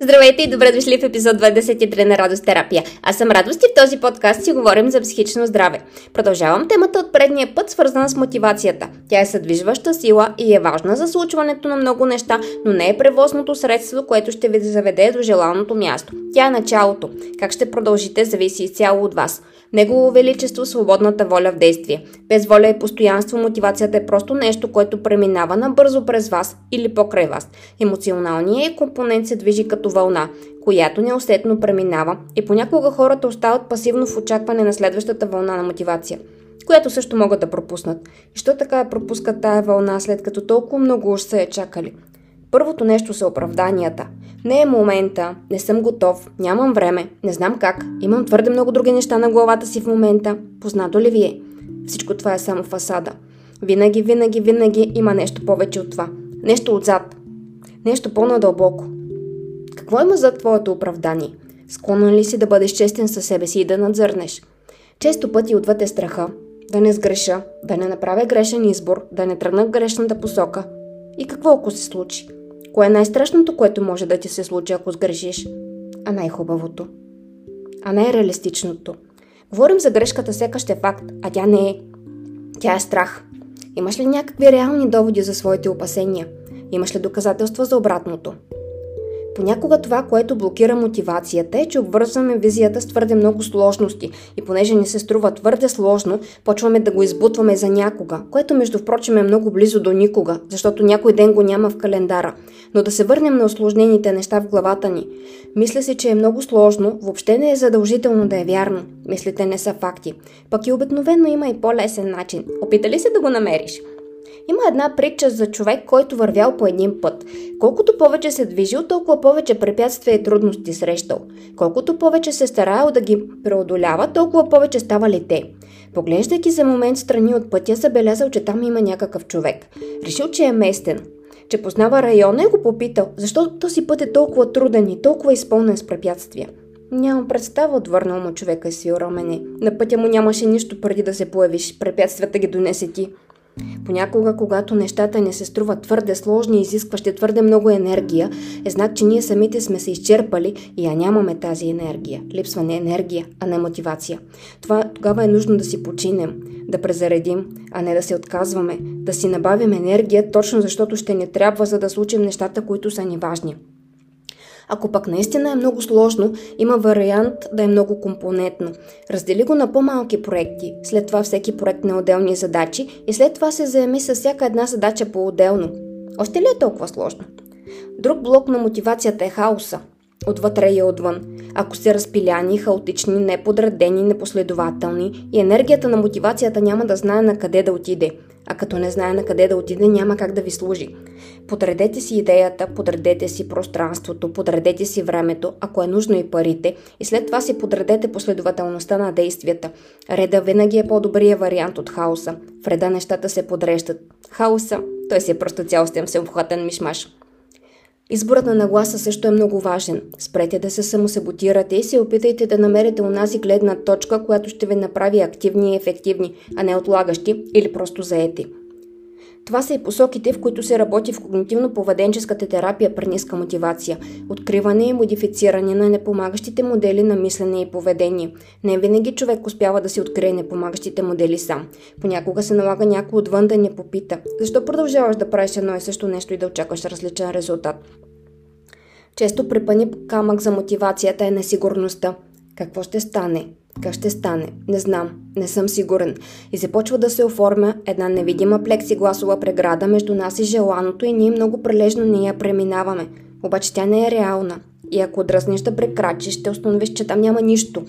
Здравейте и добре дошли в епизод 23 на Радост терапия. Аз съм Радост и в този подкаст си говорим за психично здраве. Продължавам темата от предния път, свързана с мотивацията. Тя е съдвижваща сила и е важна за случването на много неща, но не е превозното средство, което ще ви заведе до желаното място. Тя е началото. Как ще продължите, зависи изцяло от вас. Негово величество свободната воля в действие. Без воля и постоянство мотивацията е просто нещо, което преминава набързо през вас или покрай вас. Емоционалният компонент се движи като вълна, която неусетно преминава и понякога хората остават пасивно в очакване на следващата вълна на мотивация която също могат да пропуснат. И що така я пропускат тая вълна, след като толкова много уж са я чакали? Първото нещо са оправданията. Не е момента, не съм готов, нямам време, не знам как, имам твърде много други неща на главата си в момента. Познато ли ви е? Всичко това е само фасада. Винаги, винаги, винаги има нещо повече от това. Нещо отзад. Нещо по-надълбоко. Какво има зад твоето оправдание? Склонен ли си да бъдеш честен със себе си и да надзърнеш? Често пъти отвъд е страха. Да не сгреша, да не направя грешен избор, да не тръгна в грешната посока. И какво ако се случи? Кое е най-страшното, което може да ти се случи, ако сгрешиш? А най-хубавото? А най-реалистичното? Говорим за грешката сякаш е факт, а тя не е. Тя е страх. Имаш ли някакви реални доводи за своите опасения? Имаш ли доказателства за обратното? Понякога това, което блокира мотивацията е, че обвързваме визията с твърде много сложности и понеже не се струва твърде сложно, почваме да го избутваме за някога, което между впрочем е много близо до никога, защото някой ден го няма в календара. Но да се върнем на осложнените неща в главата ни. Мисля си, че е много сложно, въобще не е задължително да е вярно. Мислите не са факти. Пък и обикновено има и по-лесен начин. Опитали се да го намериш? Има една притча за човек, който вървял по един път. Колкото повече се движил, толкова повече препятствия и трудности срещал. Колкото повече се стараял да ги преодолява, толкова повече ставали те. Поглеждайки за момент страни от пътя, забелязал, че там има някакъв човек. Решил, че е местен, че познава района и го попитал, защо този път е толкова труден и толкова изпълнен с препятствия. Нямам представа, отвърнал му човека си рамене. На пътя му нямаше нищо преди да се появиш. Препятствията ги донесе ти. Понякога, когато нещата не се струват твърде сложни и изискващи твърде много енергия, е знак, че ние самите сме се изчерпали и я нямаме тази енергия. Липсва не енергия, а не мотивация. Това тогава е нужно да си починем, да презаредим, а не да се отказваме, да си набавим енергия, точно защото ще ни трябва, за да случим нещата, които са ни важни. Ако пък наистина е много сложно, има вариант да е много компонентно. Раздели го на по-малки проекти, след това всеки проект на отделни задачи и след това се заеми с всяка една задача по-отделно. Още ли е толкова сложно? Друг блок на мотивацията е хаоса. Отвътре и отвън. Ако сте разпиляни, хаотични, неподредени, непоследователни и енергията на мотивацията няма да знае на къде да отиде – а като не знае на къде да отиде, няма как да ви служи. Подредете си идеята, подредете си пространството, подредете си времето, ако е нужно и парите, и след това си подредете последователността на действията. Реда винаги е по-добрия вариант от хаоса. В реда нещата се подреждат. Хаоса, той си е просто цялостен всеобхватен мишмаш. Изборът на нагласа също е много важен. Спрете да се самосаботирате и се опитайте да намерите унази гледна точка, която ще ви направи активни и ефективни, а не отлагащи или просто заети. Това са и посоките, в които се работи в когнитивно-поведенческата терапия при ниска мотивация, откриване и модифициране на непомагащите модели на мислене и поведение. Не винаги човек успява да си открие непомагащите модели сам. Понякога се налага някой отвън да не попита, защо продължаваш да правиш едно и също нещо и да очакваш различен резултат. Често препъни камък за мотивацията е несигурността. Какво ще стане? Как ще стане? Не знам. Не съм сигурен. И започва да се оформя една невидима плексигласова преграда между нас и желаното и ние много прилежно не я преминаваме. Обаче тя не е реална. И ако дръзнеш да прекрачиш, ще установиш, че там няма нищо.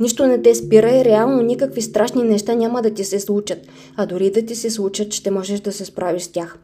Нищо не те спира и реално никакви страшни неща няма да ти се случат. А дори да ти се случат, ще можеш да се справиш с тях.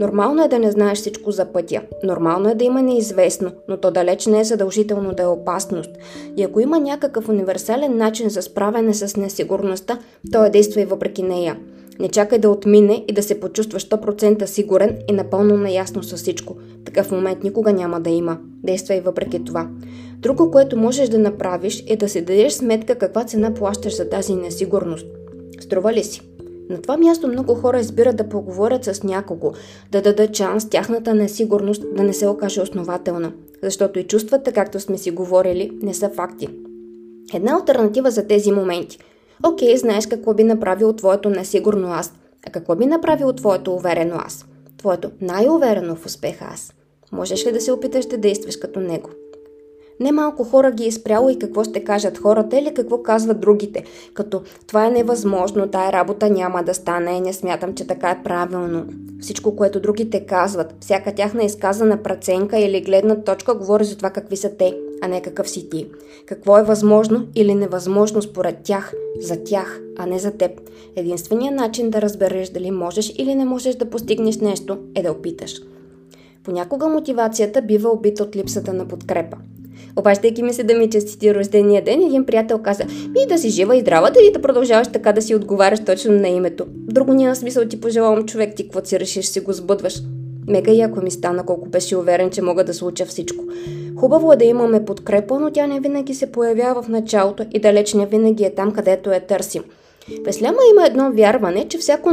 Нормално е да не знаеш всичко за пътя. Нормално е да има неизвестно, но то далеч не е задължително да е опасност. И ако има някакъв универсален начин за справяне с несигурността, то е действа и въпреки нея. Не чакай да отмине и да се почувстваш 100% сигурен и напълно наясно с всичко. Такъв момент никога няма да има. Действай въпреки това. Друго, което можеш да направиш е да си дадеш сметка каква цена плащаш за тази несигурност. Струва ли си? На това място много хора избират да поговорят с някого, да дадат шанс тяхната несигурност да не се окаже основателна, защото и чувствата, както сме си говорили, не са факти. Една альтернатива за тези моменти. Окей, знаеш какво би направил твоето несигурно аз, а какво би направил твоето уверено аз? Твоето най-уверено в успеха аз. Можеш ли да се опиташ да действаш като него? Немалко хора ги е спряло и какво ще кажат хората или какво казват другите, като това е невъзможно, тая работа няма да стане, не смятам, че така е правилно. Всичко, което другите казват, всяка тяхна изказана преценка или гледна точка говори за това какви са те, а не какъв си ти. Какво е възможно или невъзможно според тях, за тях, а не за теб. Единственият начин да разбереш дали можеш или не можеш да постигнеш нещо е да опиташ. Понякога мотивацията бива убита от липсата на подкрепа. Обаждайки ми се да ми честити рождения ден, един приятел каза, ми да си жива и здрава, дали да продължаваш така да си отговаряш точно на името. Друго няма смисъл ти пожелавам човек, ти какво си решиш, си го сбъдваш. Мега яко ми стана, колко беше уверен, че мога да случа всичко. Хубаво е да имаме подкрепа, но тя не винаги се появява в началото и далеч не винаги е там, където я търсим. В има едно вярване, че всяко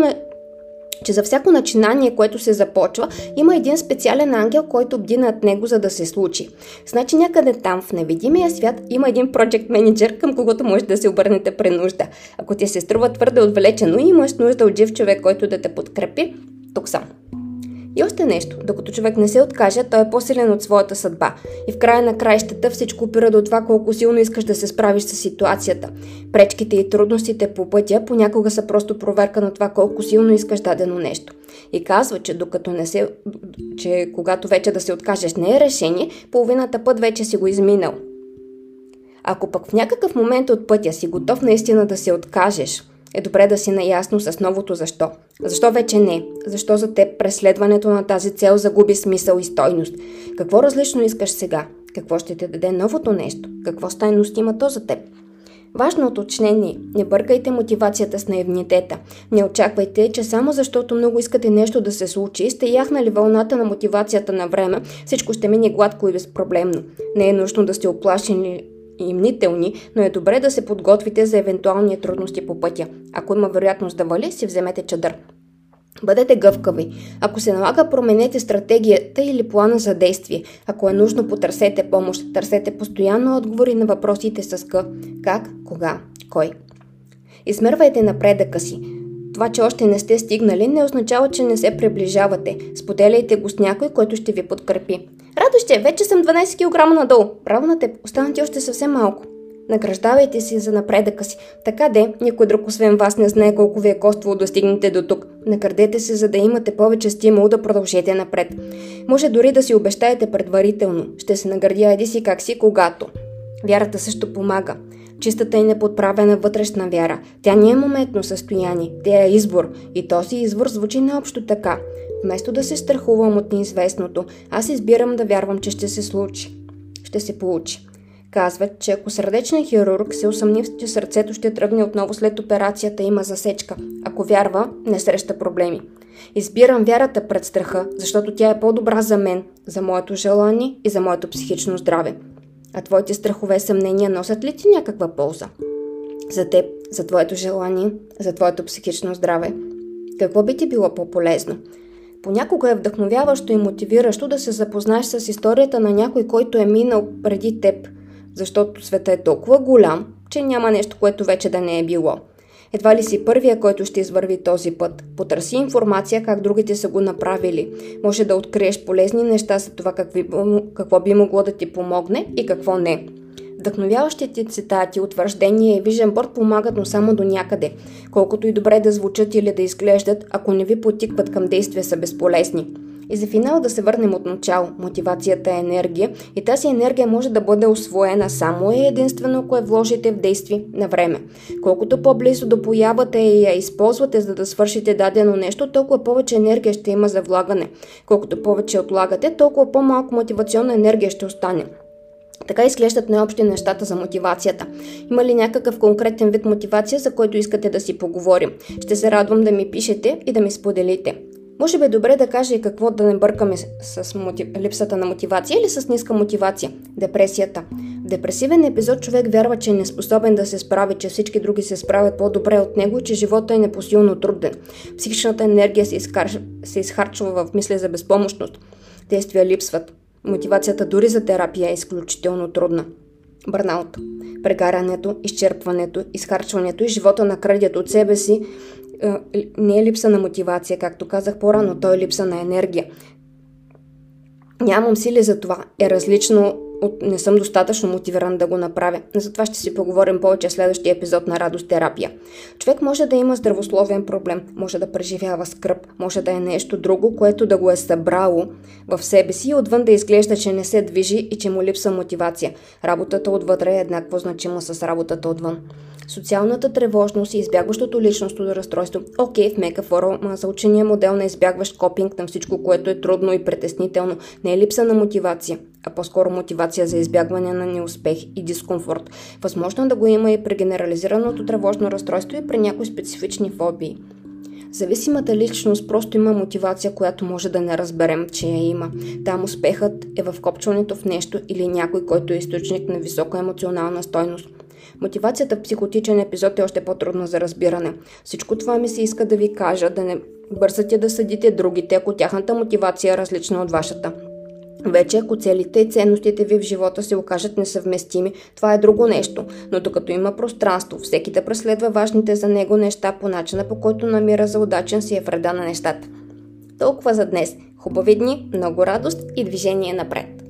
че за всяко начинание, което се започва, има един специален ангел, който бди над него, за да се случи. Значи някъде там, в невидимия свят, има един project менеджер, към когото може да се обърнете при нужда. Ако ти се струва твърде отвлечено и имаш нужда от жив човек, който да те подкрепи, тук съм. И още нещо, докато човек не се откаже, той е по-силен от своята съдба. И в края на краищата всичко опира до това колко силно искаш да се справиш с ситуацията. Пречките и трудностите по пътя понякога са просто проверка на това колко силно искаш дадено нещо. И казва, че докато не се, че когато вече да се откажеш не е решение, половината път вече си го изминал. Ако пък в някакъв момент от пътя си готов наистина да се откажеш – е добре да си наясно с новото защо. Защо вече не? Защо за теб преследването на тази цел загуби смисъл и стойност? Какво различно искаш сега? Какво ще те даде новото нещо? Какво стойност има то за теб? Важно уточнение. Не бъркайте мотивацията с наивнитета. Не очаквайте, че само защото много искате нещо да се случи, сте яхнали вълната на мотивацията на време, всичко ще мине гладко и безпроблемно. Не е нужно да сте оплашени и мнителни, но е добре да се подготвите за евентуални трудности по пътя. Ако има вероятност да вали, си вземете чадър. Бъдете гъвкави. Ако се налага, променете стратегията или плана за действие. Ако е нужно, потърсете помощ. Търсете постоянно отговори на въпросите с К. Как, кога, кой. Измервайте напредъка си. Това, че още не сте стигнали, не означава, че не се приближавате. Споделяйте го с някой, който ще ви подкрепи. Радоще, вече съм 12 кг надолу. Право на теб, остана ти още съвсем малко. Награждавайте си за напредъка си. Така де, никой друг освен вас не знае колко ви е коствало да стигнете до тук. Накърдете се, за да имате повече стимул да продължите напред. Може дори да си обещаете предварително. Ще се наградя еди си как си, когато. Вярата също помага. Чистата и неподправена вътрешна вяра. Тя не е моментно състояние, тя е избор. И този избор звучи наобщо така. Вместо да се страхувам от неизвестното, аз избирам да вярвам, че ще се случи. Ще се получи. Казват, че ако сърдечен хирург се усъмни, че сърцето ще тръгне отново след операцията, има засечка. Ако вярва, не среща проблеми. Избирам вярата пред страха, защото тя е по-добра за мен, за моето желание и за моето психично здраве. А твоите страхове съмнения носят ли ти някаква полза? За теб, за твоето желание, за твоето психично здраве. Какво би ти било по-полезно? Понякога е вдъхновяващо и мотивиращо да се запознаеш с историята на някой, който е минал преди теб, защото света е толкова голям, че няма нещо, което вече да не е било. Едва ли си първия, който ще извърви този път. Потърси информация как другите са го направили. Може да откриеш полезни неща за това какви, какво би могло да ти помогне и какво не. Вдъхновяващите цитати, утвърждения и вижен борт помагат, но само до някъде. Колкото и добре да звучат или да изглеждат, ако не ви потикват към действия, са безполезни. И за финал да се върнем от начало. Мотивацията е енергия и тази енергия може да бъде освоена само и единствено, ако я вложите в действие на време. Колкото по-близо до появата и я използвате за да свършите дадено нещо, толкова повече енергия ще има за влагане. Колкото повече отлагате, толкова по-малко мотивационна енергия ще остане. Така изглеждат най-общи нещата за мотивацията. Има ли някакъв конкретен вид мотивация, за който искате да си поговорим? Ще се радвам да ми пишете и да ми споделите. Може би е добре да каже и какво да не бъркаме с мотив... липсата на мотивация или с ниска мотивация. Депресията. В депресивен епизод човек вярва, че е неспособен да се справи, че всички други се справят по-добре от него и че живота е непосилно труден. Психичната енергия се, изкар... се изхарчва в мисли за безпомощност. Действия липсват. Мотивацията дори за терапия е изключително трудна. Бърнаут. Прегарянето, изчерпването, изхарчването и живота на кредит от себе си не е липса на мотивация, както казах по-рано, то е липса на енергия. Нямам сили за това. Е различно от не съм достатъчно мотивиран да го направя. Затова ще си поговорим повече в следващия епизод на Радост терапия. Човек може да има здравословен проблем, може да преживява скръп, може да е нещо друго, което да го е събрало в себе си и отвън да изглежда, че не се движи и че му липса мотивация. Работата отвътре е еднакво значима с работата отвън. Социалната тревожност и избягващото личностно разстройство. Окей, в мека форма за учения модел на избягващ копинг на всичко, което е трудно и притеснително, не е липса на мотивация, а по-скоро мотивация за избягване на неуспех и дискомфорт. Възможно е да го има и при генерализираното тревожно разстройство и при някои специфични фобии. Зависимата личност просто има мотивация, която може да не разберем, че я има. Там успехът е в копчването в нещо или някой, който е източник на висока емоционална стойност. Мотивацията в психотичен епизод е още по-трудна за разбиране. Всичко това ми се иска да ви кажа, да не бързате да съдите другите, ако тяхната мотивация е различна от вашата. Вече ако целите и ценностите ви в живота се окажат несъвместими, това е друго нещо, но докато има пространство, всеки да преследва важните за него неща по начина по който намира за удачен си е вреда на нещата. Толкова за днес. Хубави дни, много радост и движение напред!